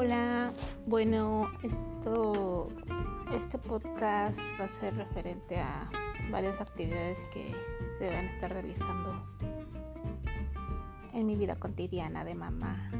Hola, Bueno, esto, este podcast va a ser referente a varias actividades que se van a estar realizando en mi vida cotidiana de mamá.